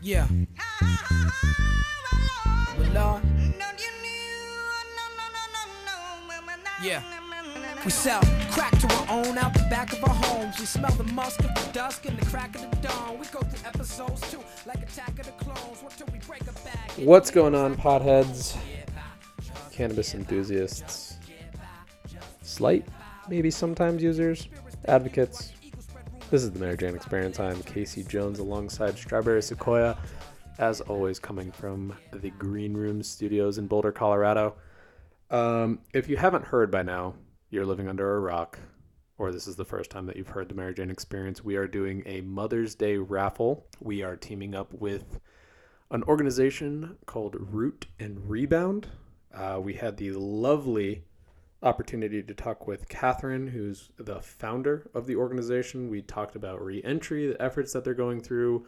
Yeah. Well. Yeah. We sell crack to our own out the back of our homes. We smell the musk of the dusk and the crack of the dawn. We go through episodes too, like Attack of the Clones. What till we break a back? What's going on, potheads? Cannabis enthusiasts, slight, maybe sometimes users, advocates. This is the Mary Jane Experience. I'm Casey Jones alongside Strawberry Sequoia, as always, coming from the Green Room Studios in Boulder, Colorado. Um, if you haven't heard by now, you're living under a rock, or this is the first time that you've heard the Mary Jane Experience. We are doing a Mother's Day raffle. We are teaming up with an organization called Root and Rebound. Uh, we had the lovely opportunity to talk with Katherine, who's the founder of the organization. We talked about re entry, the efforts that they're going through,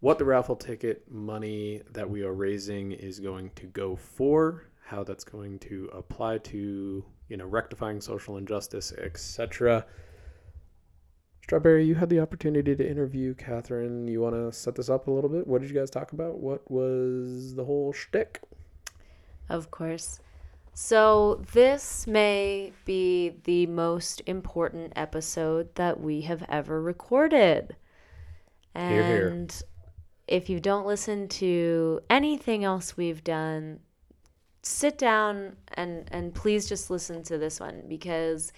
what the raffle ticket money that we are raising is going to go for, how that's going to apply to, you know, rectifying social injustice, etc. Strawberry, you had the opportunity to interview Katherine. You want to set this up a little bit? What did you guys talk about? What was the whole shtick? Of course. So, this may be the most important episode that we have ever recorded. Hear, hear. And if you don't listen to anything else we've done, sit down and, and please just listen to this one because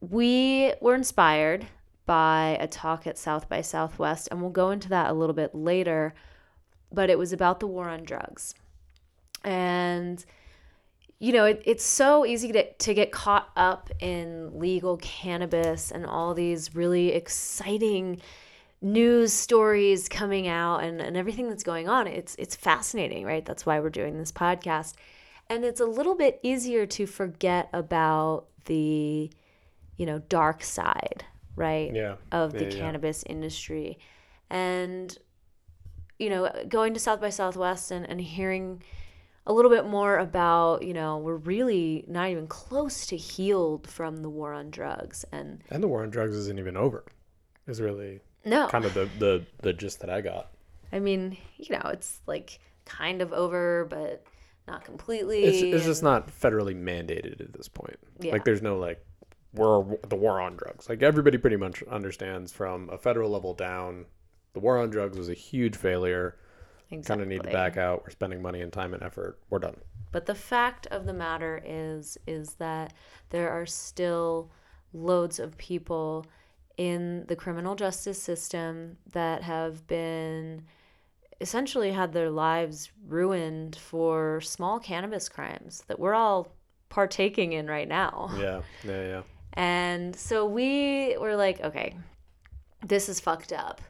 we were inspired by a talk at South by Southwest, and we'll go into that a little bit later. But it was about the war on drugs. And, you know, it, it's so easy to, to get caught up in legal cannabis and all these really exciting news stories coming out and, and everything that's going on. It's it's fascinating, right? That's why we're doing this podcast. And it's a little bit easier to forget about the, you know, dark side, right? Yeah. Of the Yeah, yeah. cannabis industry. And, you know, going to South by Southwest and, and hearing a little bit more about, you know, we're really not even close to healed from the war on drugs. And And the war on drugs isn't even over. Is really no, kind of the, the the gist that I got. I mean, you know, it's like kind of over, but not completely. It's it's just not federally mandated at this point. Yeah. Like there's no like war the war on drugs. Like everybody pretty much understands from a federal level down, the war on drugs was a huge failure. Kind of need to back out. We're spending money and time and effort. We're done. But the fact of the matter is, is that there are still loads of people in the criminal justice system that have been essentially had their lives ruined for small cannabis crimes that we're all partaking in right now. Yeah, yeah, yeah. And so we were like, okay, this is fucked up.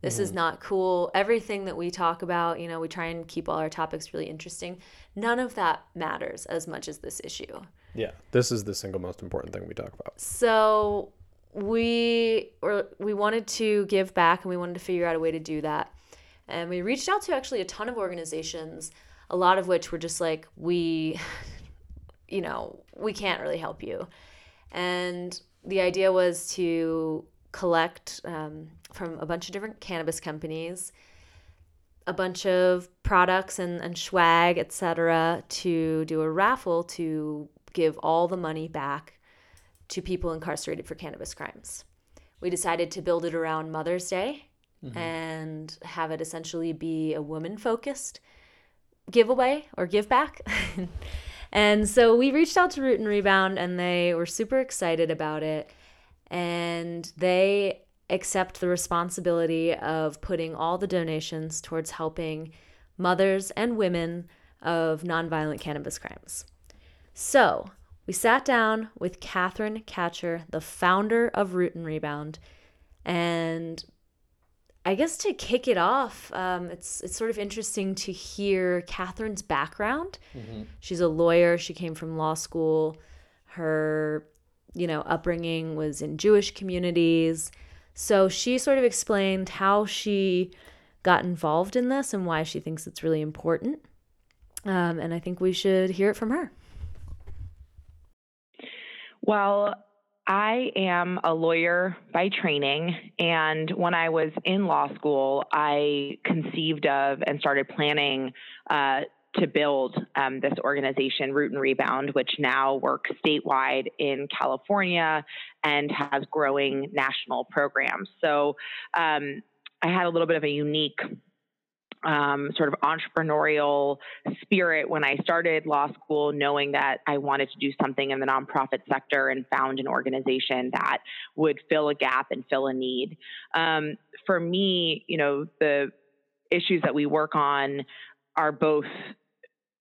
This is mm-hmm. not cool. Everything that we talk about, you know, we try and keep all our topics really interesting. None of that matters as much as this issue. Yeah, this is the single most important thing we talk about. So we were we wanted to give back and we wanted to figure out a way to do that. And we reached out to actually a ton of organizations, a lot of which were just like, we you know, we can't really help you. And the idea was to collect um, from a bunch of different cannabis companies a bunch of products and, and swag, etc., to do a raffle to give all the money back to people incarcerated for cannabis crimes. We decided to build it around Mother's Day and have it essentially be a woman focused giveaway or give back. and so we reached out to Root and Rebound and they were super excited about it. And they accept the responsibility of putting all the donations towards helping mothers and women of nonviolent cannabis crimes. So we sat down with Katherine Katcher, the founder of Root and Rebound, and I guess to kick it off, um, it's it's sort of interesting to hear Katherine's background. She's a lawyer. She came from law school. Her, you know, upbringing was in Jewish communities. So she sort of explained how she got involved in this and why she thinks it's really important. Um, and I think we should hear it from her. Well, I am a lawyer by training, and when I was in law school, I conceived of and started planning uh, to build um, this organization, Root and Rebound, which now works statewide in California and has growing national programs. So um, I had a little bit of a unique um, sort of entrepreneurial spirit when I started law school, knowing that I wanted to do something in the nonprofit sector and found an organization that would fill a gap and fill a need. Um, for me, you know, the issues that we work on are both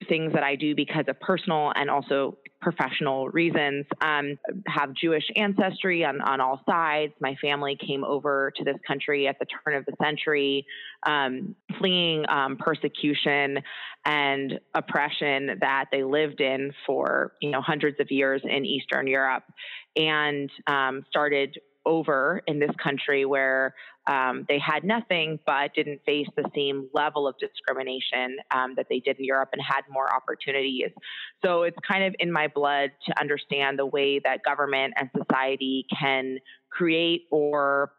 things that I do because of personal and also professional reasons. Um, have Jewish ancestry on, on all sides. My family came over to this country at the turn of the century, um, fleeing um, persecution and oppression that they lived in for you know hundreds of years in Eastern Europe, and um, started over in this country where um, they had nothing but didn't face the same level of discrimination um, that they did in Europe and had more opportunities. So it's kind of in my blood to understand the way that government and society can create or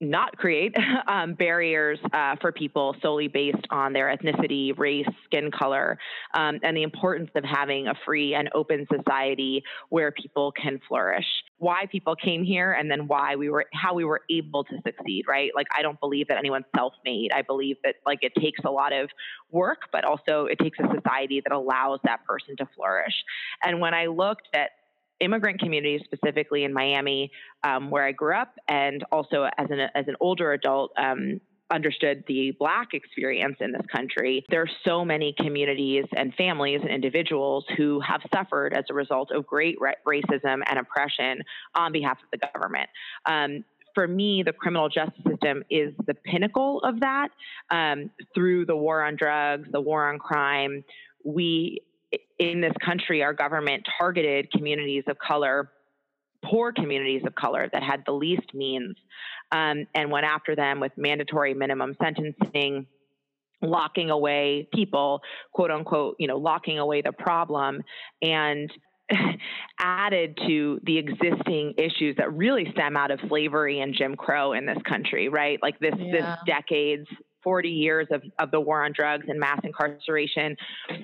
not create um, barriers uh, for people solely based on their ethnicity, race, skin color, um, and the importance of having a free and open society where people can flourish. Why people came here, and then why we were, how we were able to succeed. Right? Like I don't believe that anyone's self-made. I believe that like it takes a lot of work, but also it takes a society that allows that person to flourish. And when I looked at immigrant communities, specifically in Miami, um, where I grew up, and also as an as an older adult. Um, understood the black experience in this country there are so many communities and families and individuals who have suffered as a result of great ra- racism and oppression on behalf of the government um, for me, the criminal justice system is the pinnacle of that. Um, through the war on drugs, the war on crime, we in this country, our government targeted communities of color, poor communities of color that had the least means, um, and went after them with mandatory minimum sentencing, locking away people, quote unquote, you know, locking away the problem, and added to the existing issues that really stem out of slavery and Jim Crow in this country, right? Like this yeah. this decades 40 years of, of the war on drugs and mass incarceration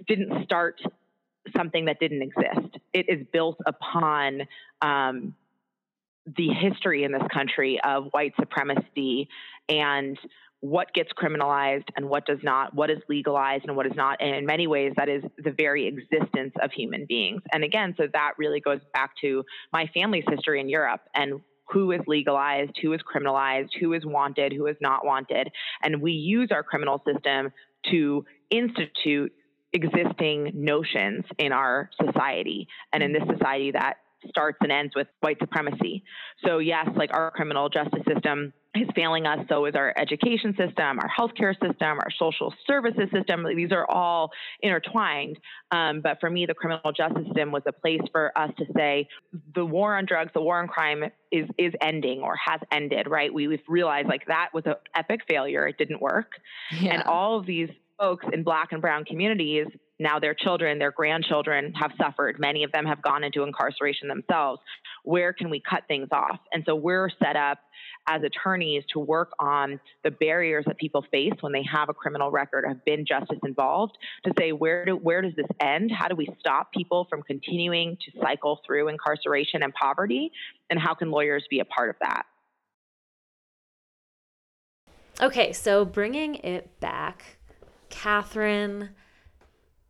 didn't start something that didn't exist. It is built upon um, the history in this country of white supremacy and what gets criminalized and what does not, what is legalized and what is not. And in many ways, that is the very existence of human beings. And again, so that really goes back to my family's history in Europe and who is legalized, who is criminalized, who is wanted, who is not wanted. And we use our criminal system to institute existing notions in our society and in this society that starts and ends with white supremacy. So, yes, like our criminal justice system is failing us. So is our education system, our healthcare system, our social services system. These are all intertwined. Um, but for me, the criminal justice system was a place for us to say the war on drugs, the war on crime is is ending or has ended. Right? We, we've realized like that was an epic failure. It didn't work, yeah. and all of these folks in black and brown communities now their children, their grandchildren have suffered. Many of them have gone into incarceration themselves. Where can we cut things off? And so we're set up as attorneys to work on the barriers that people face when they have a criminal record, have been justice involved, to say where do where does this end? How do we stop people from continuing to cycle through incarceration and poverty? And how can lawyers be a part of that? Okay, so bringing it back, Katherine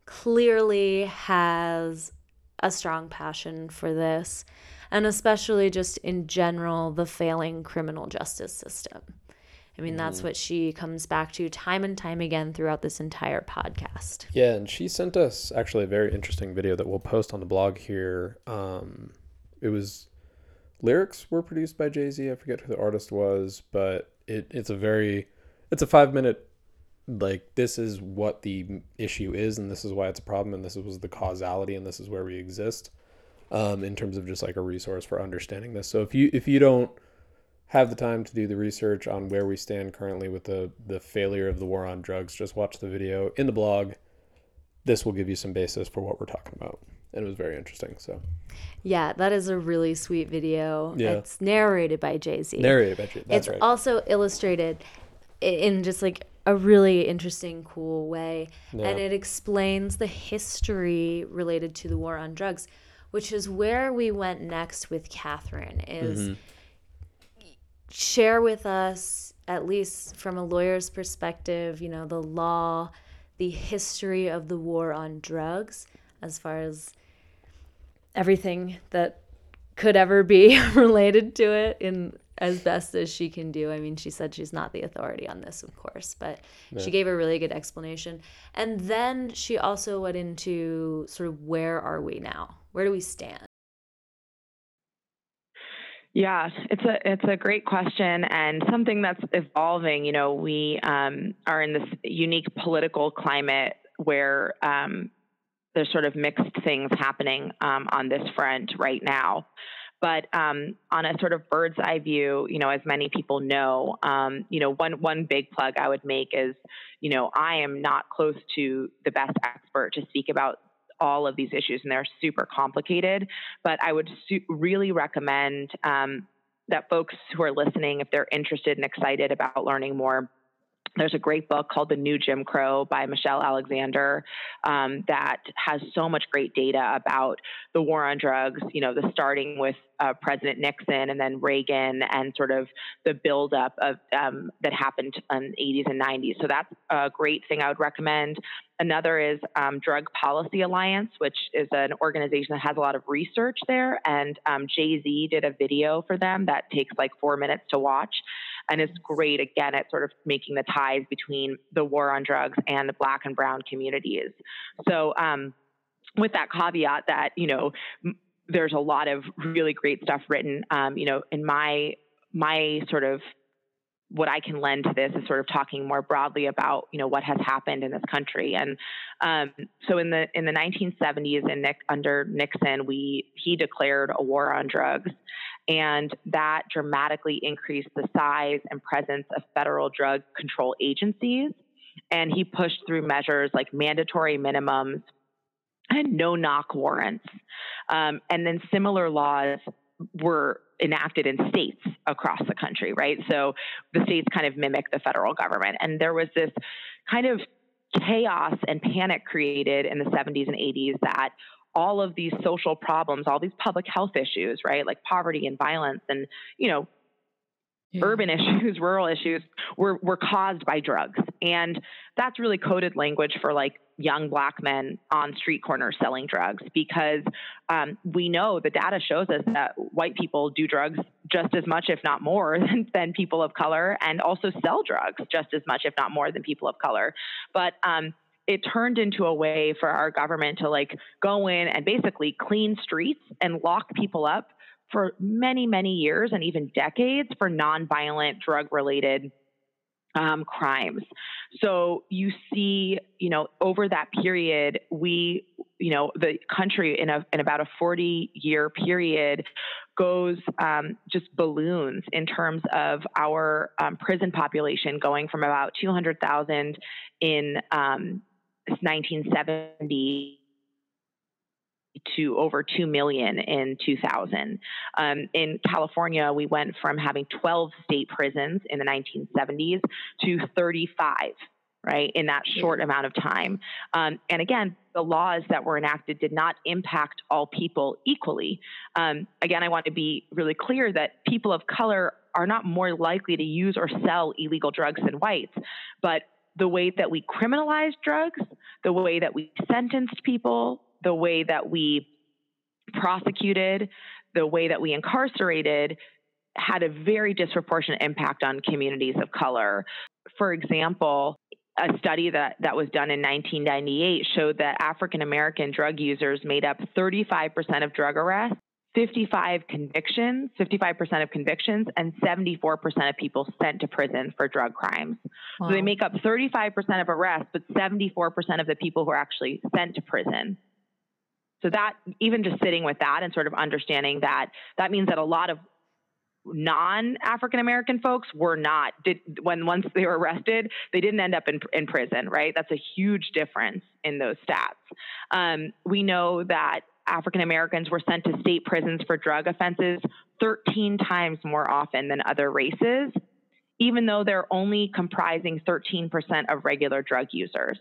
clearly has a strong passion for this, and especially just in general, the failing criminal justice system. I mean, that's mm-hmm. what she comes back to time and time again throughout this entire podcast. Yeah, and she sent us actually a very interesting video that we'll post on the blog here. Um, it was lyrics were produced by Jay Z. I forget who the artist was, but it, it's a very it's a five minute like this is what the issue is and this is why it's a problem and this was the causality and this is where we exist um, in terms of just like a resource for understanding this so if you if you don't have the time to do the research on where we stand currently with the the failure of the war on drugs just watch the video in the blog this will give you some basis for what we're talking about and it was very interesting. So Yeah, that is a really sweet video. Yeah. It's narrated by Jay Z. narrated by Jay- That's it's right. also illustrated in just like a really interesting, cool way. And it explains the history related to the war on drugs, which is where we went next with Katherine, is Mm-hmm. share with us, at least from a lawyer's perspective, you know, the law, the history of the war on drugs, as far as everything that could ever be related to it in as best as she can do. I mean, she said she's not the authority on this, of course, but she gave a really good explanation. And then she also went into sort of where are we now? Where do we stand? Yeah, it's a it's a great question and something that's evolving. You know, we um, are in this unique political climate where um, there's sort of mixed things happening um, on this front right now. But um, on a sort of bird's eye view, you know, as many people know, um, you know, one one big plug I would make is, you know, I am not close to the best expert to speak about all of these issues, and they're super complicated. But I would su- really recommend um, that folks who are listening, if they're interested and excited about learning more, there's a great book called The New Jim Crow by Michelle Alexander um, that has so much great data about the war on drugs, you know, the starting with uh, President Nixon and then Reagan and sort of the buildup of um, that happened in the 80s and 90s. So that's a great thing I would recommend. Another is um, Drug Policy Alliance, which is an organization that has a lot of research there. And um, Jay Z did a video for them that takes like four minutes to watch. And it's great, again, at sort of making the ties between the war on drugs and the black and brown communities. So, um, with that caveat that, you know, m- there's a lot of really great stuff written, um, you know, in my, my sort of what I can lend to this is sort of talking more broadly about you know what has happened in this country. And um, so in the in the 1970s, in Nick, under Nixon, we he declared a war on drugs, and that dramatically increased the size and presence of federal drug control agencies. And he pushed through measures like mandatory minimums and no knock warrants. Um, and then similar laws were enacted in states across the country, right? So the states kind of mimic the federal government. And there was this kind of chaos and panic created in the 70s and 80s that all of these social problems, all these public health issues, right, like poverty and violence and, you know, urban issues, rural issues were, were caused by drugs. And that's really coded language for like young black men on street corners selling drugs because um, we know the data shows us that white people do drugs just as much, if not more, than, than people of color, and also sell drugs just as much, if not more, than people of color. But um, it turned into a way for our government to like go in and basically clean streets and lock people up for many, many years and even decades for nonviolent drug related um, crimes. So you see, you know, over that period, we, you know, the country in a in about a 40 year period goes um, just balloons in terms of our um, prison population going from about 200,000 in um, 1970 to over 2 million in 2000. Um, in California, we went from having 12 state prisons in the 1970s to 35, right, in that short amount of time. Um, and again, the laws that were enacted did not impact all people equally. Um, again, I want to be really clear that people of color are not more likely to use or sell illegal drugs than whites, but the way that we criminalized drugs, the way that we sentenced people, the way that we prosecuted, the way that we incarcerated had a very disproportionate impact on communities of color. For example, a study that, that was done in 1998 showed that African American drug users made up 35% of drug arrests, 55 convictions, 55% of convictions, and 74% of people sent to prison for drug crimes. So they make up 35% of arrests, but 74% of the people who are actually sent to prison. So that even just sitting with that and sort of understanding that that means that a lot of non African American folks were not did when once they were arrested they didn't end up in in prison right that's a huge difference in those stats um, we know that African Americans were sent to state prisons for drug offenses 13 times more often than other races, even though they're only comprising 13% of regular drug users.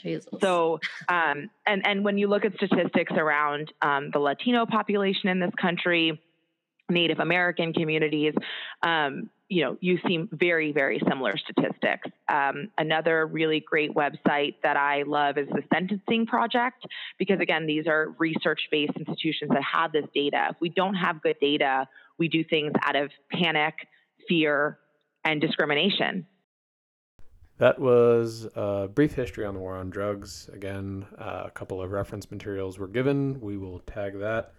Jesus. So, um, and and when you look at statistics around um, the Latino population in this country, Native American communities, um, you know, you see very, very similar statistics. Um, another really great website that I love is the Sentencing Project, because again, these are research based institutions that have this data. If we don't have good data, we do things out of panic, fear, and discrimination. That was a brief history on the war on drugs. Again, uh, a couple of reference materials were given. We will tag that.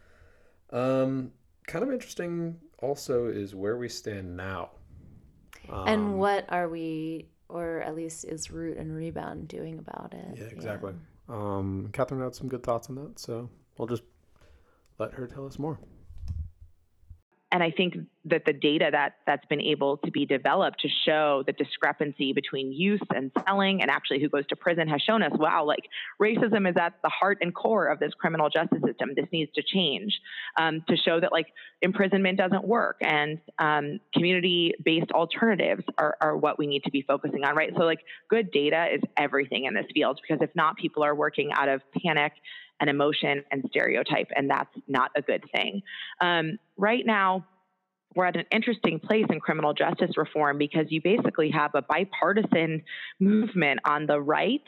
Um, kind of interesting also is where we stand now. Um, and what are we, or at least is Root and Rebound doing about it? Yeah, exactly. Yeah. Um, Katherine had some good thoughts on that, so we'll just let her tell us more and I think that the data that that's been able to be developed to show the discrepancy between use and selling and actually who goes to prison has shown us wow like racism is at the heart and core of this criminal justice system. This needs to change um, to show that like imprisonment doesn't work and um, community based alternatives are, are what we need to be focusing on right? So like good data is everything in this field because if not people are working out of panic and emotion and stereotype, and that's not a good thing. Um, right now, we're at an interesting place in criminal justice reform because you basically have a bipartisan movement on the right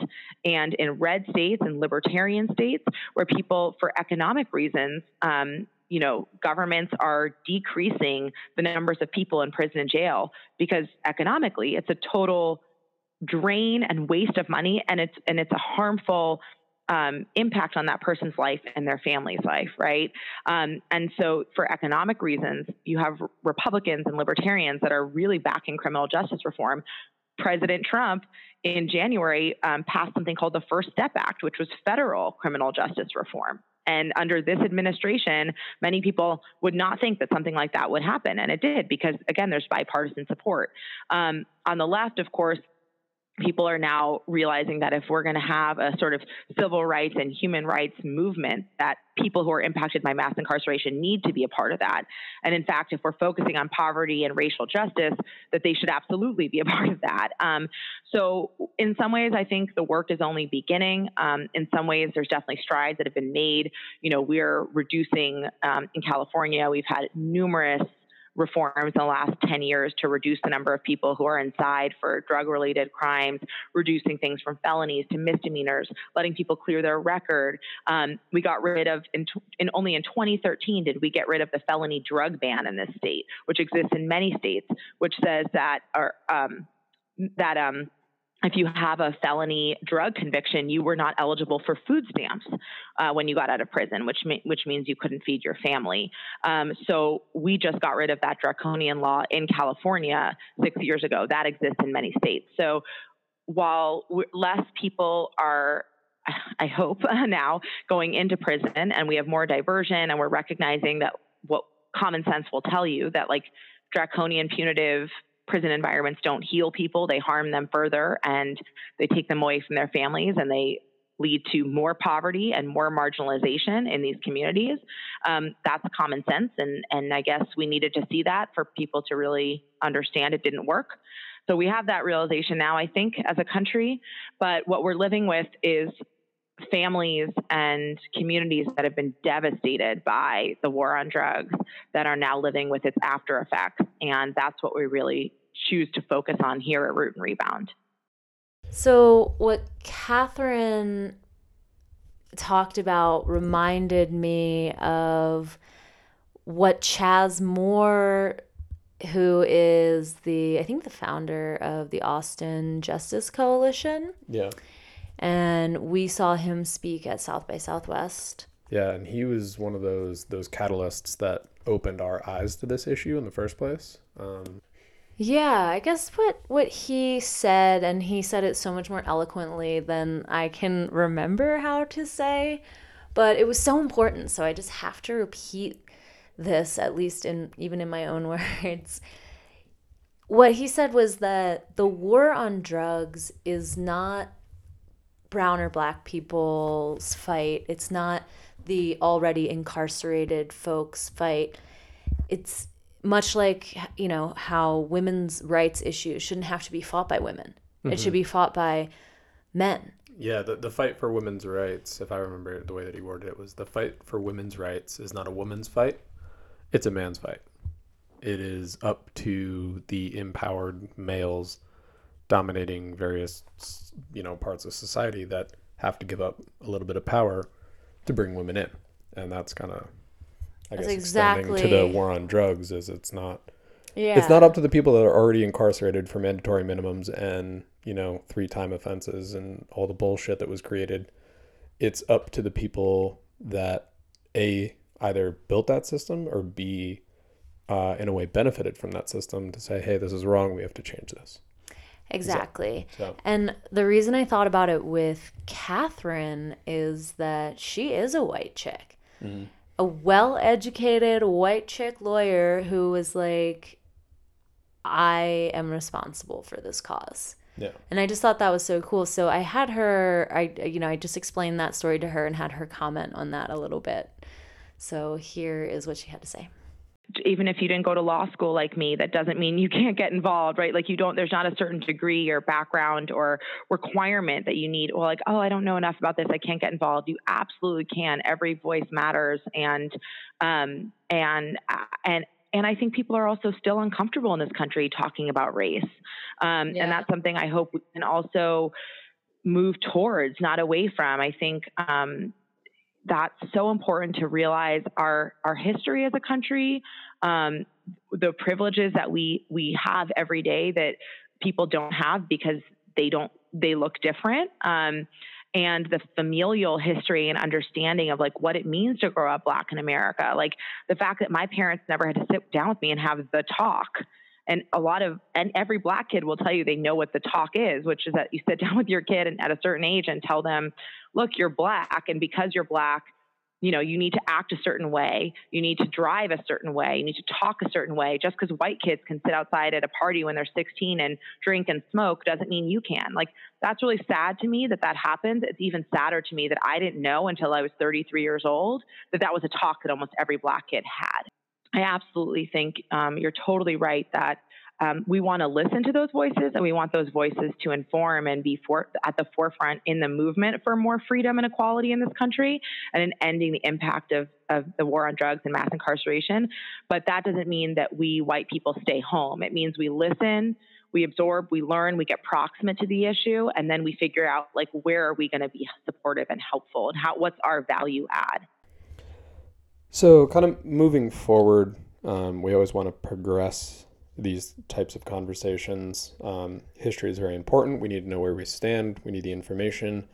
and in red states and libertarian states where people, for economic reasons, um, you know, governments are decreasing the numbers of people in prison and jail because economically it's a total drain and waste of money and it's and it's a harmful um, impact on that person's life and their family's life, right? Um, and so, for economic reasons, you have Republicans and libertarians that are really backing criminal justice reform. President Trump in January um, passed something called the First Step Act, which was federal criminal justice reform. And under this administration, many people would not think that something like that would happen. And it did because, again, there's bipartisan support. Um, on the left, of course, people are now realizing that if we're going to have a sort of civil rights and human rights movement that people who are impacted by mass incarceration need to be a part of that. And in fact if we're focusing on poverty and racial justice that they should absolutely be a part of that. Um, so in some ways i think the work is only beginning. Um, in some ways there's definitely strides that have been made. You know we're reducing um, in california we've had numerous reforms in the last 10 years to reduce the number of people who are inside for drug related crimes, reducing things from felonies to misdemeanors, letting people clear their record. Um, we got rid of, in, in, only in 2013 did we get rid of the felony drug ban in this state, which exists in many states, which says that, or, um, that um, if you have a felony drug conviction, you were not eligible for food stamps uh, when you got out of prison, which which means you couldn't feed your family. Um, so we just got rid of that draconian law in California six years ago. That exists in many states. So while less people are I hope now going into prison and we have more diversion and we're recognizing that what common sense will tell you that like draconian punitive prison environments don't heal people, they harm them further and they take them away from their families and they lead to more poverty and more marginalization in these communities. Um, that's common sense. And, and I guess we needed to see that for people to really understand it didn't work. So we have that realization now, I think, as a country. But what we're living with is families and communities that have been devastated by the war on drugs that are now living with its after effects. And that's what we really choose to focus on here at Root and Rebound. So, what Katherine talked about reminded me of what Chas Moore, who is the, I think, the founder of the Austin Justice Coalition. Yeah and we saw him speak at South by Southwest. Yeah, and he was one of those those catalysts that opened our eyes to this issue in the first place. Um, yeah, I guess what what he said, and he said it so much more eloquently than I can remember how to say, but it was so important. So I just have to repeat this, at least in even in my own words. What he said was that the war on drugs is not brown or black people's fight. It's not the already incarcerated folks fight. It's much like you know how women's rights issues shouldn't have to be fought by women. It should mm-hmm. be fought by men. Yeah, the, the fight for women's rights, if I remember the way that he worded it, was the fight for women's rights is not a woman's fight, it's a man's fight. It is up to the empowered males dominating various, you know, parts of society that have to give up a little bit of power to bring women in. And that's kind of, I That's guess, extending to the war on drugs is it's not Yeah. it's not up to the people that are already incarcerated for mandatory minimums and you know three time offenses and all the bullshit that was created it's up to the people that a either built that system or b uh, in a way benefited from that system to say hey this is wrong we have to change this Exactly. So- And the reason I thought about it with Katherine is that she is a white chick. Mm-hmm. A well educated white chick lawyer who was like, I am responsible for this cause. yeah And I just thought that was so cool. So I had her, I, you know, I just explained that story to her and had her comment on that a little bit. So here is what she had to say. Even if you didn't go to law school like me, that doesn't mean you can't get involved, right? Like you don't, there's not a certain degree or background or requirement that you need. Well, like, oh, I don't know enough about this. I can't get involved. You absolutely can. Every voice matters. And, um, and, and, and I think people are also still uncomfortable in this country talking about race. Um, Yeah. And that's something I hope we can also move towards, not away from. I think, um, that's so important to realize our our history as a country, um, the privileges that we we have every day that people don't have because they don't they look different. Um, and the familial history and understanding of like what it means to grow up black in America. Like the fact that my parents never had to sit down with me and have the talk. And a lot of, and every black kid will tell you they know what the talk is, which is that you sit down with your kid and at a certain age and tell them, look, you're black. And because you're black, you know, you need to act a certain way. You need to drive a certain way. You need to talk a certain way. Just because white kids can sit outside at a party when they're 16 and drink and smoke doesn't mean you can. Like, that's really sad to me that that happens. It's even sadder to me that I didn't know until I was 33 years old that that was a talk that almost every black kid had. I absolutely think um, you're totally right that um, we want to listen to those voices and we want those voices to inform and be for, at the forefront in the movement for more freedom and equality in this country and in ending the impact of, of the war on drugs and mass incarceration. But that doesn't mean that we white people stay home. It means we listen, we absorb, we learn, we get proximate to the issue, and then we figure out like where are we going to be supportive and helpful and how what's our value add. So, kind of moving forward, um, we always want to progress these types of conversations. Um, history is very important. We need to know where we stand, we need the information.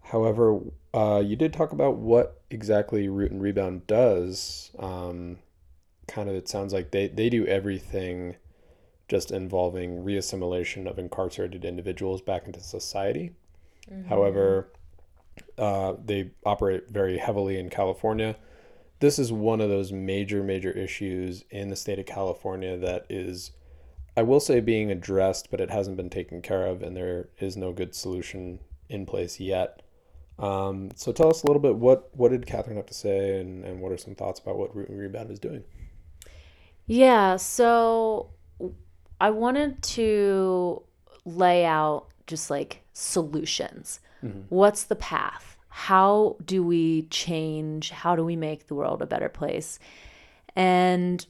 However, uh, you did talk about what exactly Root and Rebound does. Um, kind of, it sounds like they, they do everything just involving reassimilation of incarcerated individuals back into society. However, uh, they operate very heavily in California. This is one of those major, major issues in the state of California that is, I will say, being addressed, but it hasn't been taken care of, and there is no good solution in place yet. Um, so tell us a little bit what what did Katherine have to say, and, and what are some thoughts about what Root and Rebound is doing? Yeah, so I wanted to lay out just like solutions. What's the path? How do we change? How do we make the world a better place? And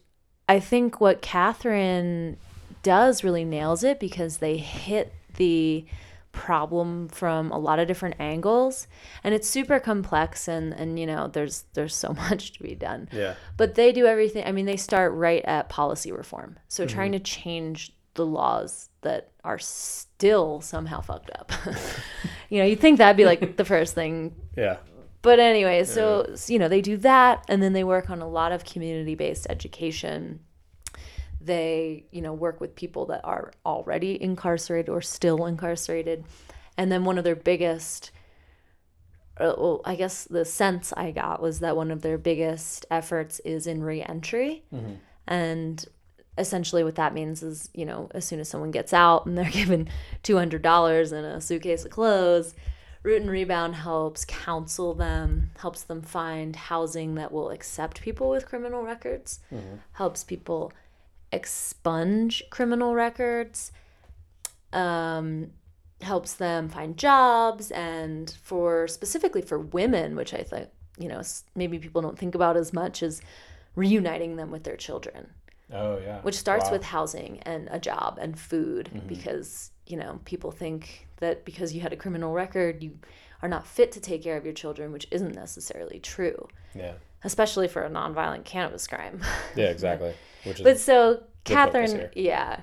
I think what Katherine does really nails it because they hit the problem from a lot of different angles and it's super complex and and you know there's there's so much to be done Yeah. but they do everything i mean they start right at policy reform so trying mm-hmm. to change the laws that are still somehow fucked up. You know you'd think that'd be like the first thing. Yeah. but anyway so s- you know they do that and then they work on a lot of community based education. They you know work with people that are already incarcerated or still incarcerated. And then one of their biggest uh, well, I guess the sense I got was that one of their biggest efforts is in reentry. And essentially, what that means is, you know, as soon as someone gets out and they're given $200 and a suitcase of clothes, Root and Rebound helps counsel them, helps them find housing that will accept people with criminal records, mm-hmm. helps people expunge criminal records, um, helps them find jobs, and for specifically for women, which I think you know maybe people don't think about as much as reuniting them with their children. Oh yeah. Which starts wow. with housing and a job and food mm-hmm. because, you know, people think that because you had a criminal record, you are not fit to take care of your children, which isn't necessarily true. Yeah. Especially for a nonviolent cannabis crime. Yeah, exactly. Which is but so Katherine, yeah,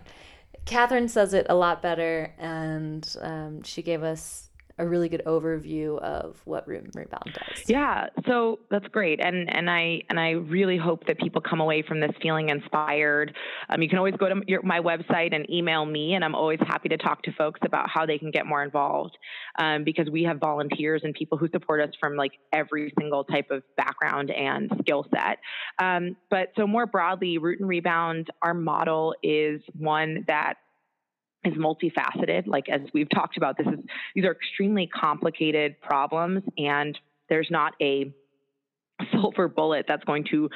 Katherine says it a lot better, and um, she gave us a really good overview of what Root and Rebound does. Yeah, so that's great, and and I and I really hope that people come away from this feeling inspired. Um, you can always go to your, my website and email me, and I'm always happy to talk to folks about how they can get more involved, um, because we have volunteers and people who support us from like every single type of background and skill set. Um, but so more broadly, Root and Rebound, our model is one that is multifaceted. Like as we've talked about, this is these are extremely complicated problems, and there's not a silver bullet that's going to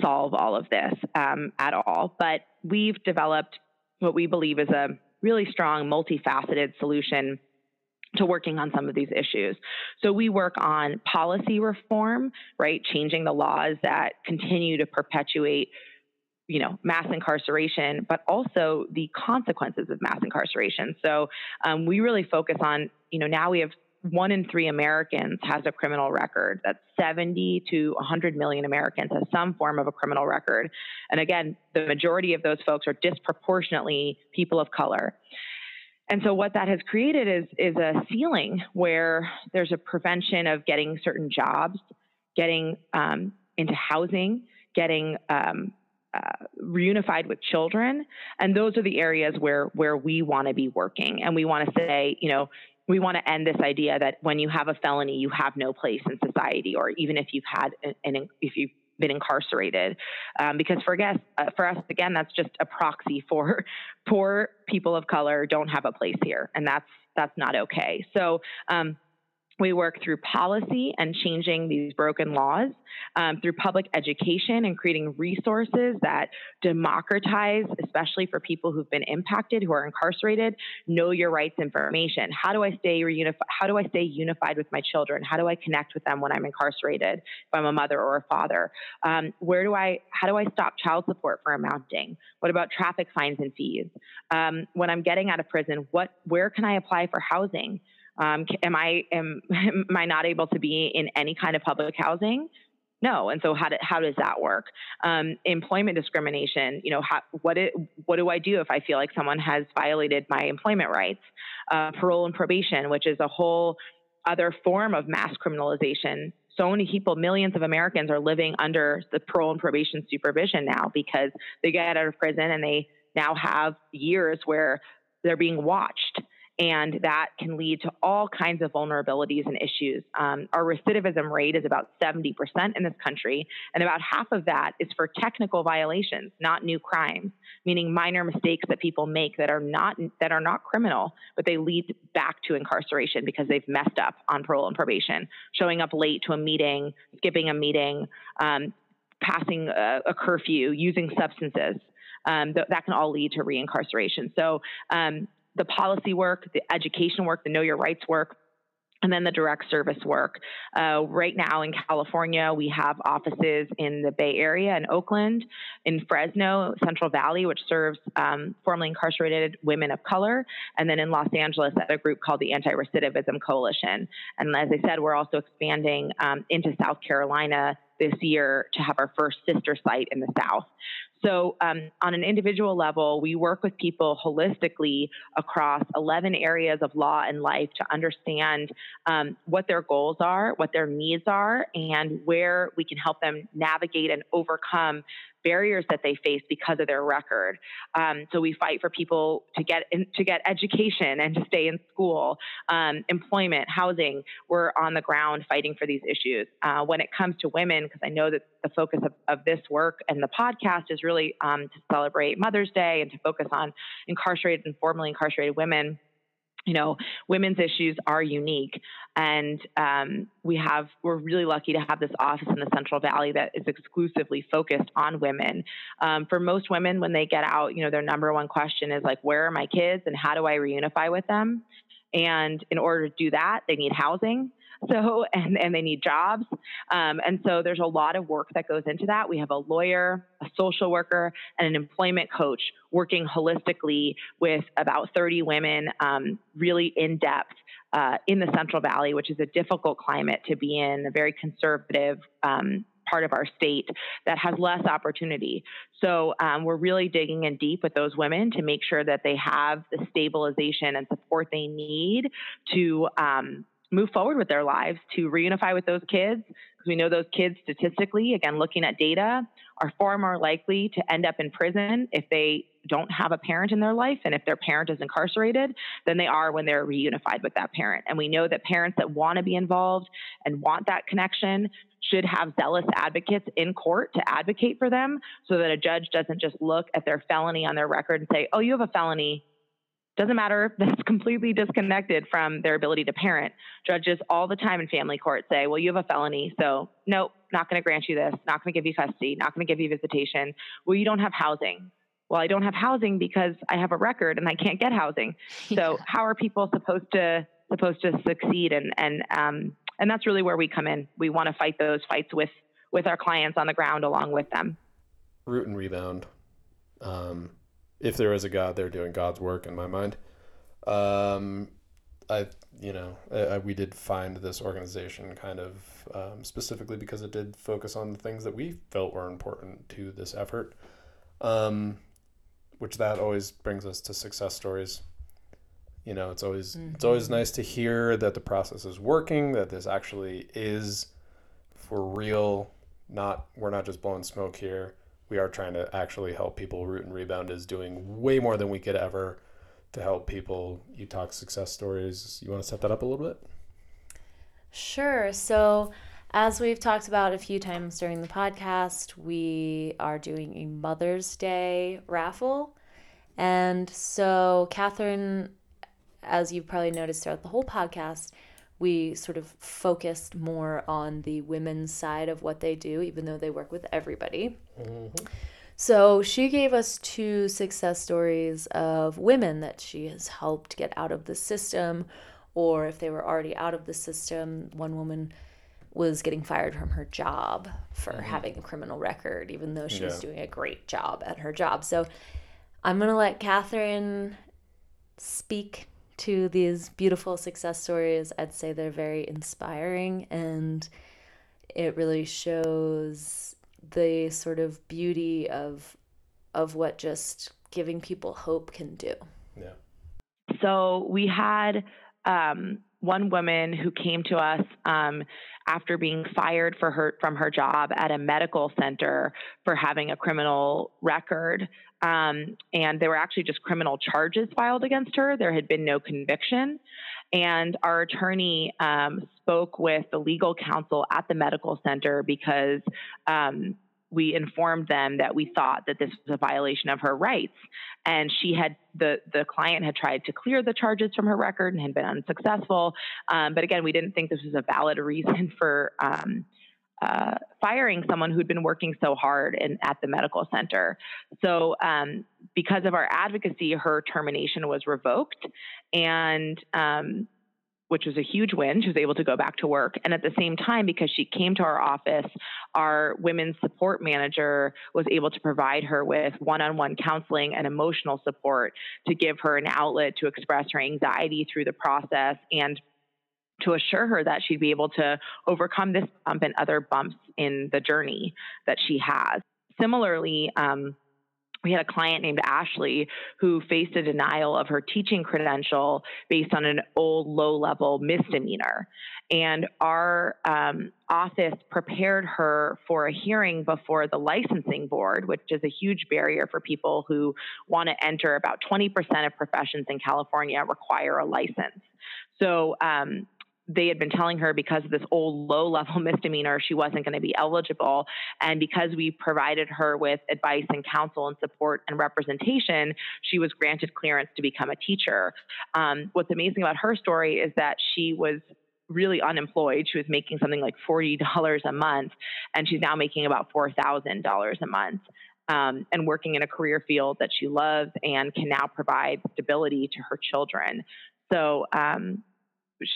solve all of this um, at all. But we've developed what we believe is a really strong, multifaceted solution to working on some of these issues. So we work on policy reform, right? Changing the laws that continue to perpetuate you know, mass incarceration, but also the consequences of mass incarceration. So um, we really focus on, you know, now we have one in three Americans has a criminal record. That's 70 to 100 million Americans has some form of a criminal record. And again, the majority of those folks are disproportionately people of color. And so what that has created is is a ceiling where there's a prevention of getting certain jobs, getting um, into housing, getting um, uh, reunified with children. And those are the areas where where we want to be working. And we want to say you know we want to end this idea that when you have a felony you have no place in society or even if you've had an, an if you've been incarcerated. Um, because for us, uh, for us again that's just a proxy for poor people of color don't have a place here. And that's that's not okay. So um, we work through policy and changing these broken laws, um, through public education and creating resources that democratize, especially for people who've been impacted, who are incarcerated, know your rights information. How do I stay reunified? How do I stay unified with my children? How do I connect with them when I'm incarcerated, if I'm a mother or a father? Um, where do I? How do I stop child support from amounting? What about traffic fines and fees? Um, when I'm getting out of prison, what? Where can I apply for housing? Um, am I am, am I not able to be in any kind of public housing? No. And so how do, how does that work? Um, employment discrimination. You know, how, what it, what do I do if I feel like someone has violated my employment rights? Uh, parole and probation, which is a whole other form of mass criminalization. So many people, millions of Americans, are living under the parole and probation supervision now because they get out of prison and they now have years where they're being watched and that can lead to all kinds of vulnerabilities and issues. Um, our recidivism rate is about 70% in this country, and about half of that is for technical violations, not new crimes, meaning minor mistakes that people make that are not that are not criminal, but they lead back to incarceration because they've messed up on parole and probation, showing up late to a meeting, skipping a meeting, um, passing a, a curfew, using substances. Um, th- that can all lead to reincarceration. So um, the policy work, the education work, the know your rights work, and then the direct service work. Uh, right now in California, we have offices in the Bay Area and Oakland, in Fresno, Central Valley, which serves um, formerly incarcerated women of color, and then in Los Angeles at a group called the Anti Recidivism Coalition. And as I said, we're also expanding um, into South Carolina this year to have our first sister site in the South. So, um, on an individual level, we work with people holistically across 11 areas of law and life to understand um, what their goals are, what their needs are, and where we can help them navigate and overcome barriers that they face because of their record. Um, so we fight for people to get in, to get education and to stay in school, um, employment, housing. We're on the ground fighting for these issues. Uh, when it comes to women, because I know that the focus of, of, this work and the podcast is really um, to celebrate Mother's Day and to focus on incarcerated and formerly incarcerated women you know, women's issues are unique, and um, we have we're really lucky to have this office in the Central Valley that is exclusively focused on women. Um, for most women, when they get out, you know, their number one question is like, "Where are my kids, and how do I reunify with them?" And in order to do that, they need housing. So, and, and they need jobs. Um, and so there's a lot of work that goes into that. We have a lawyer, a social worker, and an employment coach working holistically with about 30 women, um, really in depth. Uh, in the Central Valley, which is a difficult climate to be in, a very conservative um, part of our state that has less opportunity. So um, we're really digging in deep with those women to make sure that they have the stabilization and support they need to um, move forward with their lives to reunify with those kids because we know those kids statistically again looking at data are far more likely to end up in prison if they don't have a parent in their life and if their parent is incarcerated than they are when they're reunified with that parent. And we know that parents that want to be involved and want that connection should have zealous advocates in court to advocate for them so that a judge doesn't just look at their felony on their record and say oh you have a felony doesn't matter. That's completely disconnected from their ability to parent. Judges all the time in family court say, well, you have a felony, so nope, not going to grant you this, not going to give you custody, not going to give you visitation. Well, you don't have housing. Well, I don't have housing because I have a record and I can't get housing. So how are people supposed to supposed to succeed? And and um, and that's really where we come in. We want to fight those fights with with our clients on the ground along with them. Root and rebound. Um, if there is a God, they're doing God's work in my mind. Um, I, you know, I, we did find this organization kind of um, specifically because it did focus on the things that we felt were important to this effort. Um, which that always brings us to success stories. You know, it's always mm-hmm. it's always nice to hear that the process is working, that this actually is for real. Not we're not just blowing smoke here we are trying to actually help people. Root and Rebound is doing way more than we could ever to help people. You talk success stories. You want to set that up a little bit? Sure. So, as we've talked about a few times during the podcast, we are doing a Mother's Day raffle. And so, Katherine, as you've probably noticed throughout the whole podcast, we sort of focused more on the women's side of what they do, even though they work with everybody. Mm-hmm. So she gave us two success stories of women that she has helped get out of the system, or if they were already out of the system, one woman was getting fired from her job for mm-hmm. having a criminal record, even though she yeah. was doing a great job at her job. So I'm going to let Katherine speak to these beautiful success stories, I'd say they're very inspiring and it really shows the sort of beauty of of what just giving people hope can do. Yeah. So we had um, one woman who came to us um, after being fired for her from her job at a medical center for having a criminal record. Um, and there were actually just criminal charges filed against her. There had been no conviction. And our attorney um, spoke with the legal counsel at the medical center because um, we informed them that we thought that this was a violation of her rights. And she had the the client had tried to clear the charges from her record and had been unsuccessful. Um, but again we didn't think this was a valid reason for um, uh, firing someone who'd been working so hard in, at the medical center. So, um, because of our advocacy, her termination was revoked, and um, which was a huge win. She was able to go back to work. And at the same time, because she came to our office, our women's support manager was able to provide her with one on one counseling and emotional support to give her an outlet to express her anxiety through the process and to assure her that she'd be able to overcome this bump and other bumps in the journey that she has. Similarly, um, we had a client named Ashley who faced a denial of her teaching credential based on an old low level misdemeanor. And our um, office prepared her for a hearing before the licensing board, which is a huge barrier for people who want to enter. About 20% of professions in California require a license. So um, they had been telling her because of this old low level misdemeanor, she wasn't going to be eligible. And because we provided her with advice and counsel and support and representation, she was granted clearance to become a teacher. Um, what's amazing about her story is that she was really unemployed. She was making something like $40 a month, and she's now making about $4,000 a month. Um, and working in a career field that she loves and can now provide stability to her children. So um,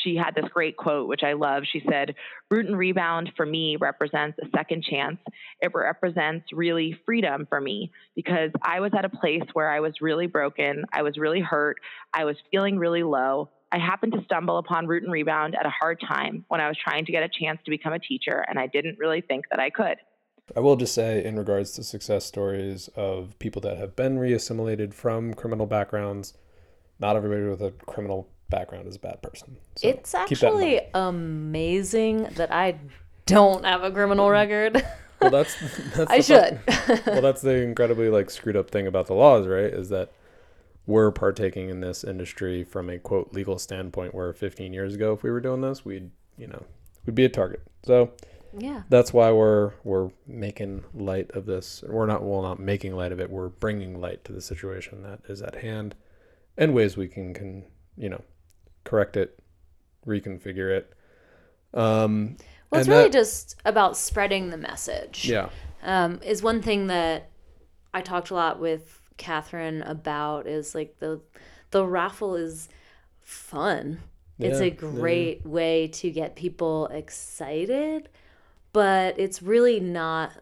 she had this great quote, which I love. She said, Root and Rebound for me represents a second chance. It represents really freedom for me because I was at a place where I was really broken. I was really hurt. I was feeling really low. I happened to stumble upon Root and Rebound at a hard time when I was trying to get a chance to become a teacher, and I didn't really think that I could. I will just say, in regards to success stories of people that have been reassimilated from criminal backgrounds, not everybody with a criminal background as a bad person. So it's actually amazing that I don't have a criminal mm. record. well, that's, that's I should. well, that's the incredibly like screwed up thing about the laws, right? Is that we're partaking in this industry from a quote legal standpoint where 15 years ago if we were doing this we'd you know we'd be a target so yeah that's why we're we're making light of this we're not well not making light of it we're bringing light to the situation that is at hand and ways we can can you know correct it reconfigure it um well it's really that, just about spreading the message yeah um is one thing that i talked a lot with Katherine about is like the the raffle is fun. Yeah, it's a great yeah. way to get people excited, but it's really not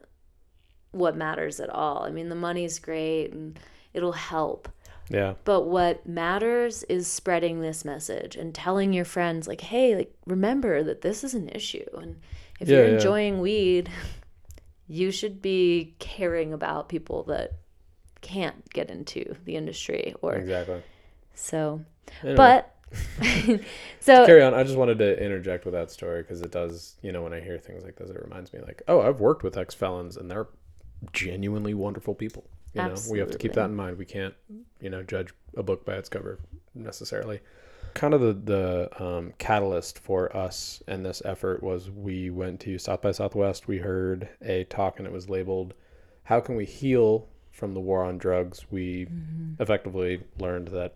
what matters at all. I mean, the money's great and it'll help. Yeah. But what matters is spreading this message and telling your friends like, "Hey, like remember that this is an issue and if yeah, you're enjoying weed, you should be caring about people that can't get into the industry or exactly. So, anyway. but so carry on. I just wanted to interject with that story because it does. You know, when I hear things like this, it reminds me like, oh, I've worked with ex felons and they're genuinely wonderful people. You Absolutely. know, we have to keep that in mind. We can't, you know, judge a book by its cover necessarily. Kind of the the um, catalyst for us and this effort was we went to South by Southwest. We heard a talk and it was labeled "How can we heal from the war on drugs, we mm-hmm. effectively learned that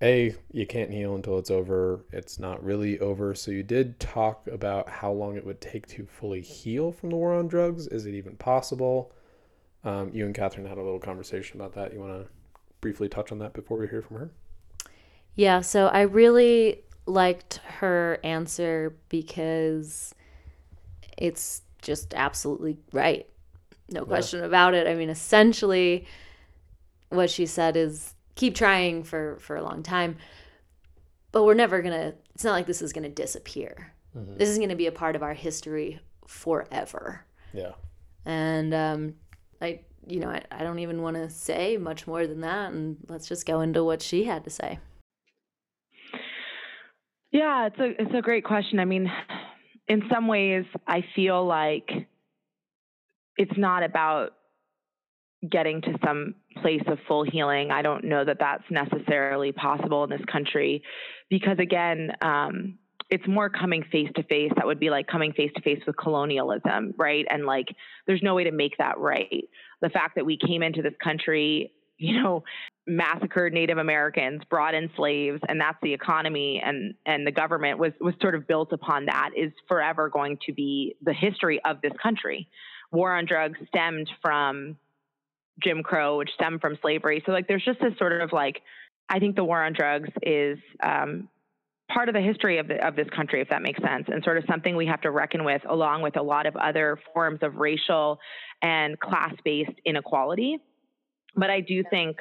a you can't heal until it's over. It's not really over. So you did talk about how long it would take to fully heal from the war on drugs. Is it even possible? Um, you and Katherine had a little conversation about that. You want to briefly touch on that before we hear from her? Yeah. So I really liked her answer because it's just absolutely right no question yeah. about it. I mean, essentially, what she said is keep trying for for a long time, but we're never gonna. It's not like this is gonna disappear. Mm-hmm. This is gonna be a part of our history forever. Yeah. And um, I, you know, I, I don't even want to say much more than that, and let's just go into what she had to say. Yeah, it's a it's a great question. I mean, in some ways, I feel like it's not about getting to some place of full healing. I don't know that that's necessarily possible in this country because, again, um, it's more coming face to face. That would be like coming face to face with colonialism, right? And like, there's no way to make that right. The fact that we came into this country, you know, massacred Native Americans, brought in slaves, and that's the economy and and the government was was sort of built upon that is forever going to be the history of this country war on drugs stemmed from Jim Crow, which stemmed from slavery. So like there's just this sort of like I think the war on drugs is um, part of the history of, the, of this country, if that makes sense, and sort of something we have to reckon with, along with a lot of other forms of racial and class-based inequality. But I do think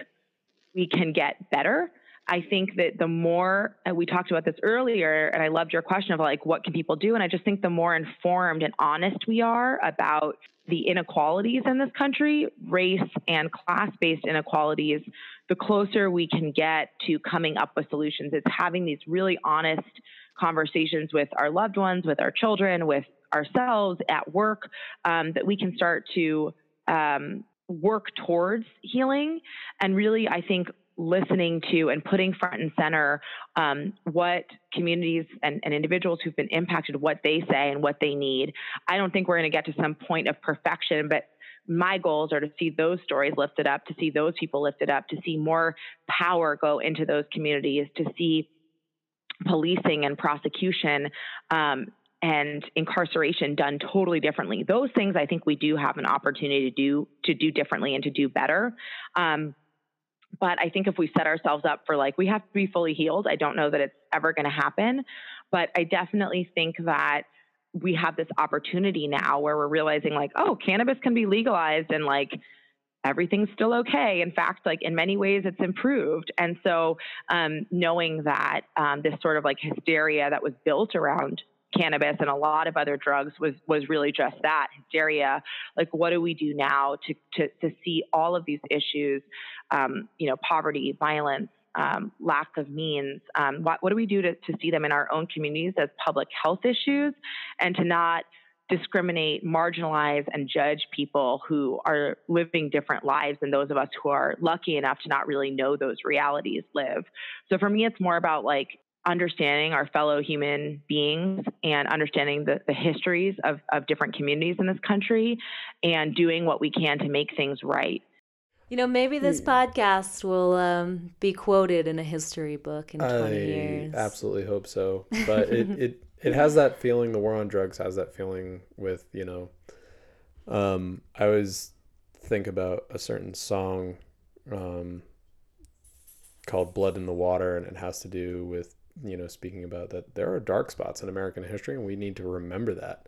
we can get better. I think that the more we talked about this earlier, and I loved your question of like, what can people do? And I just think the more informed and honest we are about the inequalities in this country, race and class based inequalities, the closer we can get to coming up with solutions. It's having these really honest conversations with our loved ones, with our children, with ourselves at work, um, that we can start to um, work towards healing. And really, I think listening to and putting front and center um, what communities and, and, individuals who've been impacted, what they say and what they need. I don't think we're going to get to some point of perfection, but my goals are to see those stories lifted up, to see those people lifted up, to see more power go into those communities, to see policing and prosecution um, and incarceration done totally differently. Those things I think we do have an opportunity to do to do differently and to do better. Um, but I think if we set ourselves up for like we have to be fully healed, I don't know that it's ever going to happen. But I definitely think that we have this opportunity now where we're realizing like, oh, cannabis can be legalized and like everything's still okay. In fact, like in many ways, it's improved. And so, um, knowing that um, this sort of like hysteria that was built around cannabis and a lot of other drugs was was really just that hysteria. Like, what do we do now to to to see all of these issues? Um, you know, poverty, violence, um, lack of means. Um, what, what, do we do to, to see them in our own communities as public health issues and to not discriminate, marginalize, and judge people who are living different lives than those of us who are lucky enough to not really know those realities live? So for me, it's more about like understanding our fellow human beings and understanding the, the histories of, of different communities in this country and doing what we can to make things right. You know, maybe this podcast will um, be quoted in a history book in 20 I years. absolutely hope so. But it, it, it has that feeling, the war on drugs has that feeling with, you know, um, I always think about a certain song um, called Blood in the Water, and it has to do with, you know, speaking about that there are dark spots in American history, and we need to remember that.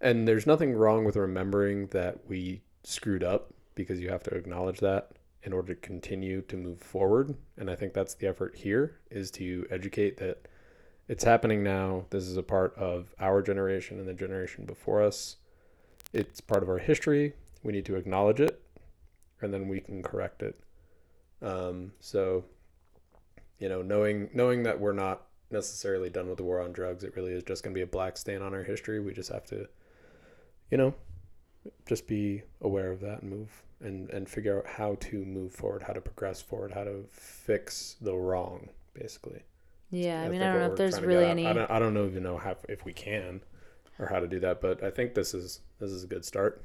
And there's nothing wrong with remembering that we screwed up because you have to acknowledge that in order to continue to move forward. And I think that's the effort here is to educate that it's happening now. This is a part of our generation and the generation before us. It's part of our history. We need to acknowledge it and then we can correct it. Um, so, you know, knowing knowing that we're not necessarily done with the war on drugs, it really is just going to be a black stain on our history. We just have to, you know, just be aware of that and move and and figure out how to move forward, how to progress forward, how to fix the wrong, basically. Yeah, I, I mean, I don't know if there's really any. I don't, I don't know even know how if we can, or how to do that, but I think this is this is a good start.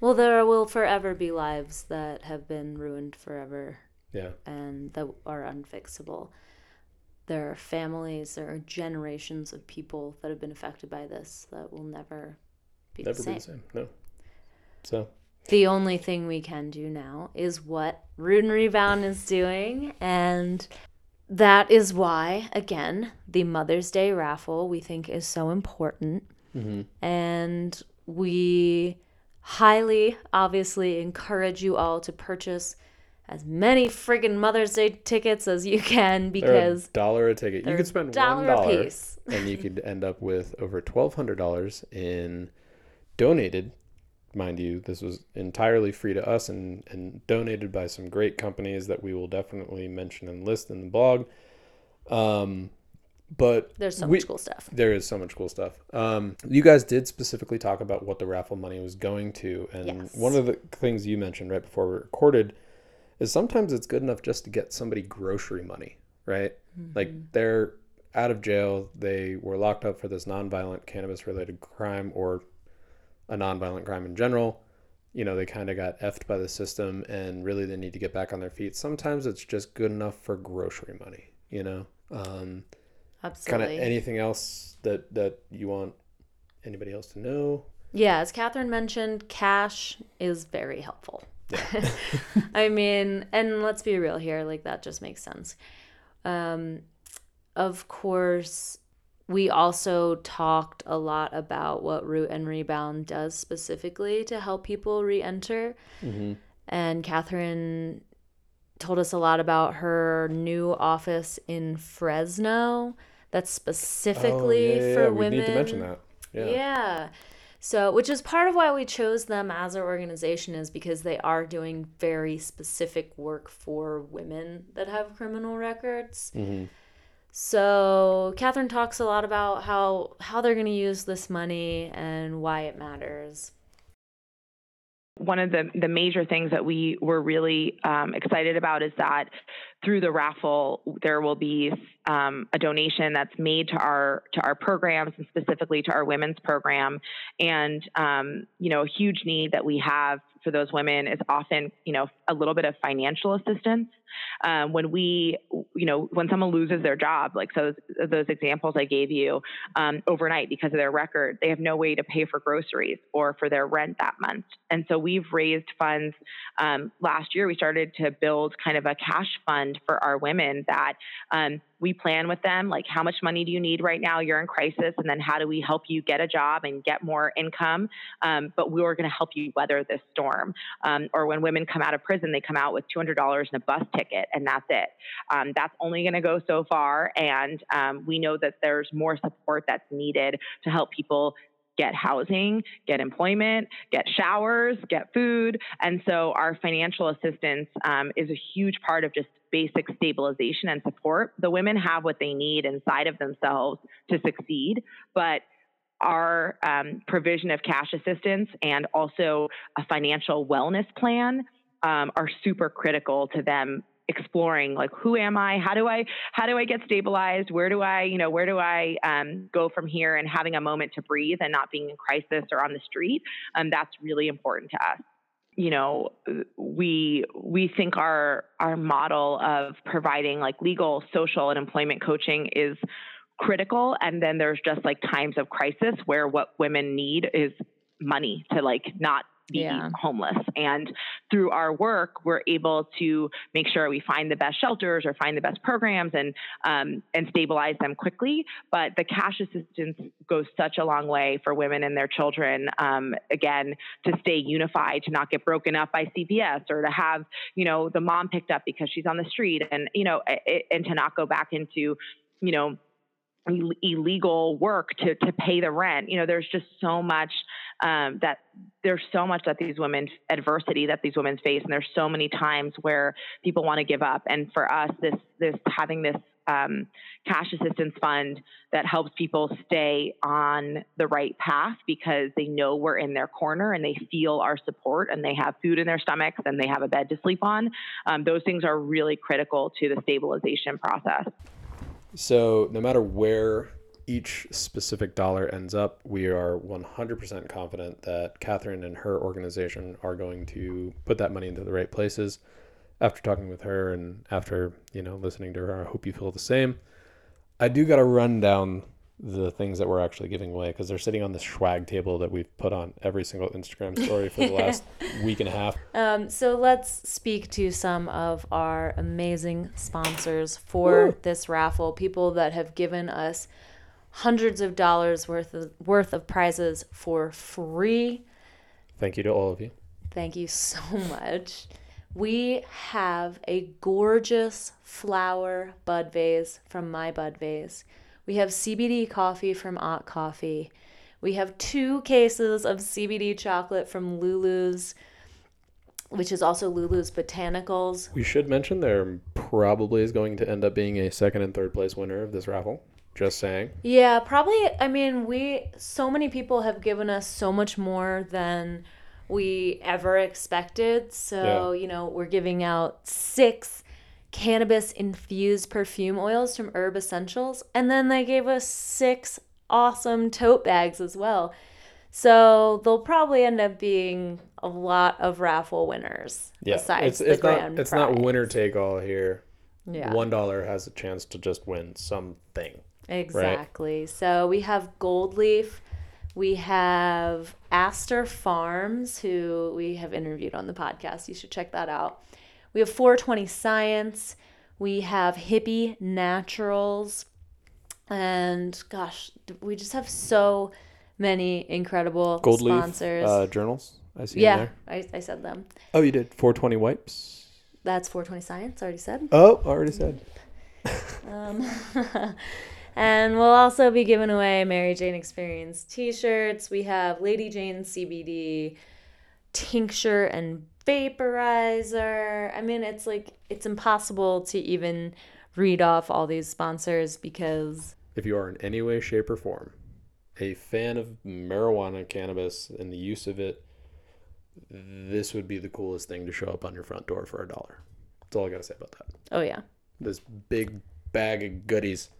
Well, there will forever be lives that have been ruined forever. Yeah. And that are unfixable. There are families, there are generations of people that have been affected by this that will never be never the same. Be the same. No. So the only thing we can do now is what Root and Rebound is doing. And that is why, again, the Mother's Day raffle we think is so important. Mm-hmm. And we highly, obviously, encourage you all to purchase as many friggin' Mother's Day tickets as you can because dollar a ticket. You could spend dollar one dollar piece. and you could end up with over twelve hundred dollars in donated mind you, this was entirely free to us and, and donated by some great companies that we will definitely mention and list in the blog. Um, but there's so we, much cool stuff. There is so much cool stuff. Um, you guys did specifically talk about what the raffle money was going to, and yes. one of the things you mentioned right before we recorded is sometimes it's good enough just to get somebody grocery money, right? Mm-hmm. Like they're out of jail, they were locked up for this nonviolent cannabis related crime or a nonviolent crime in general. You know, they kind of got effed by the system and really they need to get back on their feet. Sometimes it's just good enough for grocery money, you know? Um, Absolutely. Kind of anything else that, that you want anybody else to know? Yeah, as Katherine mentioned, cash is very helpful. Yeah. I mean, and let's be real here, like that just makes sense. Um, of course, we also talked a lot about what Root and Rebound does specifically to help people re enter. Mm-hmm. And Katherine told us a lot about her new office in Fresno that's specifically oh, yeah, for yeah. women. We need to mention that. Yeah. Yeah. So, which is part of why we chose them as our organization, is because they are doing very specific work for women that have criminal records. Mm-hmm. So Katherine talks a lot about how how they're going to use this money and why it matters. One of the, the major things that we were really um, excited about is that through the raffle, there will be um, a donation that's made to our to our programs and specifically to our women's program. And um, you know, a huge need that we have for those women is often, you know, a little bit of financial assistance. Um, when we, you know, when someone loses their job, like so those examples I gave you um, overnight because of their record, they have no way to pay for groceries or for their rent that month. And so we've raised funds. Um, last year, we started to build kind of a cash fund for our women that um, we plan with them like how much money do you need right now? You're in crisis and then how do we help you get a job and get more income? Um, but we are going to help you weather this storm. Um, or when women come out of prison they come out with $200 and a bus ticket and that's it. Um, that's only going to go so far and um, we know that there's more support that's needed to help people get housing, get employment, get showers, get food. And so our financial assistance um, is a huge part of just basic stabilization and support. The women have what they need inside of themselves to succeed, but our um, provision of cash assistance and also a financial wellness plan um, are super critical to them exploring like who am i? How do i how do i get stabilized? Where do i you know where do i um, go from here? And having a moment to breathe and not being in crisis or on the street um, that's really important to us you know we we think our our model of providing like legal social and employment coaching is critical. And then there's just like times of crisis where what women need is money to like not be yeah. homeless. And through our work, we're able to make sure we find the best shelters or find the best programs and um, and stabilize them quickly. But the cash assistance goes such a long way for women and their children. Um, again, to stay unified, to not get broken up by CPS, or to have you know the mom picked up because she's on the street, and you know, it, and to not go back into you know illegal work to to pay the rent. You know, there's just so much um, that there's so much that these women adversity that these women face, and there's so many times where people want to give up. And for us, this this having this um, cash assistance fund that helps people stay on the right path because they know we're in their corner and they feel our support and they have food in their stomachs and they have a bed to sleep on. Um, those things are really critical to the stabilization process. So, no matter where each specific dollar ends up, we are 100% confident that Katherine and her organization are going to put that money into the right places. After talking with her and after, you know, listening to her, I hope you feel the same. I do got to run down the things that we're actually giving away because they're sitting on the swag table that we've put on every single Instagram story for the last week and a half. Um, so let's speak to some of our amazing sponsors for Woo. this raffle. People that have given us hundreds of dollars worth of worth of prizes for free. Thank you to all of you. Thank you so much. We have a gorgeous flower bud vase from My Bud Vase. We have CBD coffee from Ott Coffee. We have two cases of CBD chocolate from Lulu's, which is also Lulu's Botanicals. We should mention there probably is going to end up being a second and third place winner of this raffle. Just saying. Yeah, probably. I mean, we, so many people have given us so much more than we ever expected. So, yeah. you know, we're giving out six cannabis infused perfume oils from Herb Essentials. And then they gave us six awesome tote bags as well. So they'll probably end up being a lot of raffle winners. Yeah, it's, it's not it's prize. not winner take all here. Yeah, one dollar has a chance to just win something. Exactly. Right? So we have Gold Leaf, we have Aster Farms, who we have interviewed on the podcast. You should check that out. We have 420 Science. We have Hippie Naturals. And gosh, we just have so many incredible Gold sponsors. Leaf uh, journals. I see. Yeah, I, I said them. Oh, you did 420 wipes. That's 420 Science. Already said. Oh, already said. um, and we'll also be giving away Mary Jane Experience T-shirts. We have Lady Jane CBD tincture and vaporizer. I mean, it's like it's impossible to even read off all these sponsors because if you are in any way, shape, or form a fan of marijuana, cannabis, and the use of it, this would be the coolest thing to show up on your front door for a dollar. That's all I gotta say about that. Oh yeah. This big bag of goodies.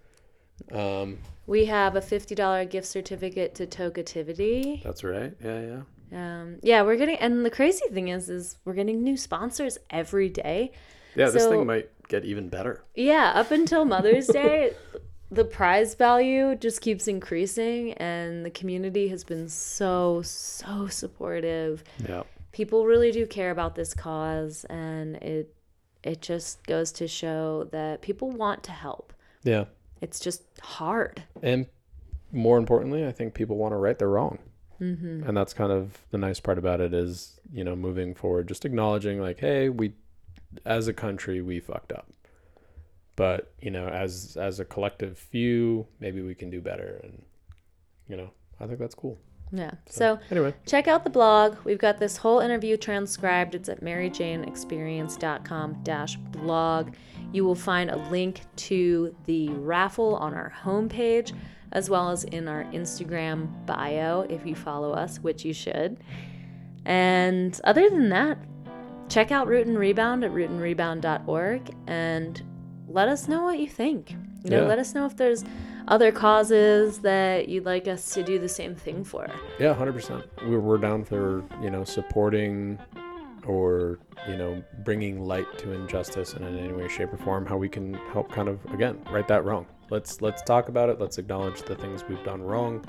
Um, We have a fifty dollar gift certificate to Tokativity. that's right. Yeah, yeah. Um, yeah, we're getting, and the crazy thing is, is we're getting new sponsors every day. Yeah, this thing might get even better. Yeah, up until Mother's Day, the prize value just keeps increasing, and the community has been so, so supportive. Yeah. People really do care about this cause, and it it just goes to show that people want to help. Yeah. It's just hard. And more importantly, I think people want to right their wrong. Mm-hmm. And that's kind of the nice part about it is, you know, moving forward, just acknowledging like, hey, we, as a country, we fucked up. But you know, as as a collective few, maybe we can do better. And you know, I think that's cool. Yeah. So Anyway, check out the blog. We've got this whole interview transcribed. It's at maryjaneexperience.com dash blog. You will find a link to the raffle on our homepage, as well as in our Instagram bio if you follow us, which you should. And other than that, check out Root and Rebound at rootandrebound.org and let us know what you think. You know, Yeah. let us know if there's other causes that you'd like us to do the same thing for. yeah, hundred percent. We're we're down for you know supporting or you know bringing light to injustice in any way, shape, or form. How we can help kind of again right that wrong. Let's let's talk about it. Let's acknowledge the things we've done wrong,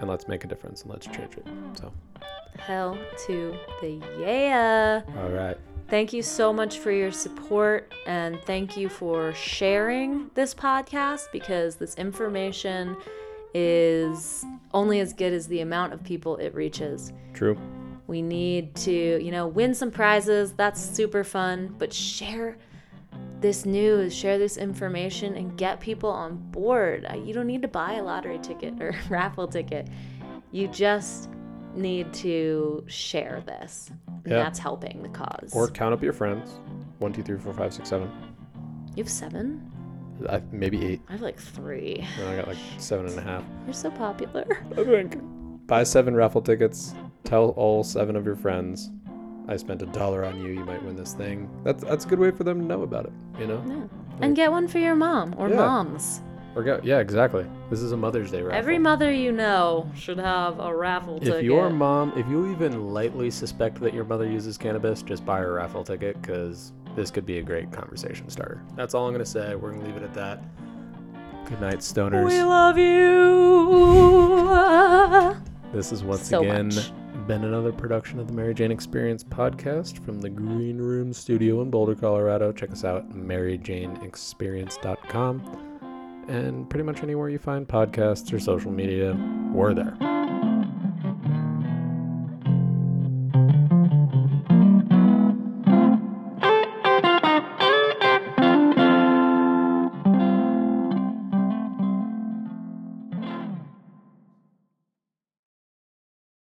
and let's make a difference and let's change it. So, Hell to the yeah. all right. Thank you so much for your support and thank you for sharing this podcast because this information is only as good as the amount of people it reaches. True. We need to, you know, win some prizes. That's super fun, but share this news, share this information and get people on board. You don't need to buy a lottery ticket or raffle ticket. You just need to share this. And Yeah. that's helping the cause. Or count up your friends. One, two, three, four, five, six, seven. you have seven? I, maybe eight. I have like three. And I got like seven and a half. You're so popular. I think. Buy seven raffle tickets. Tell all seven of your friends. I spent a dollar on you. You might win this thing. That's that's a good way for them to know about it. You know. Yeah. And get one for your mom or Yeah. moms. Or go. Yeah, exactly. This is a Mother's Day raffle. Every mother you know should have a raffle ticket. If your mom, if you even lightly suspect that your mother uses cannabis, just buy her a raffle ticket because this could be a great conversation starter. That's all I'm gonna say. We're gonna leave it at that. Good night, stoners. We love you. This is once So again much. Been another production of the Mary Jane Experience podcast from the Green Room Studio in Boulder, Colorado. Check us out, at maryjaneexperience.com. And pretty much anywhere you find podcasts or social media, we're there.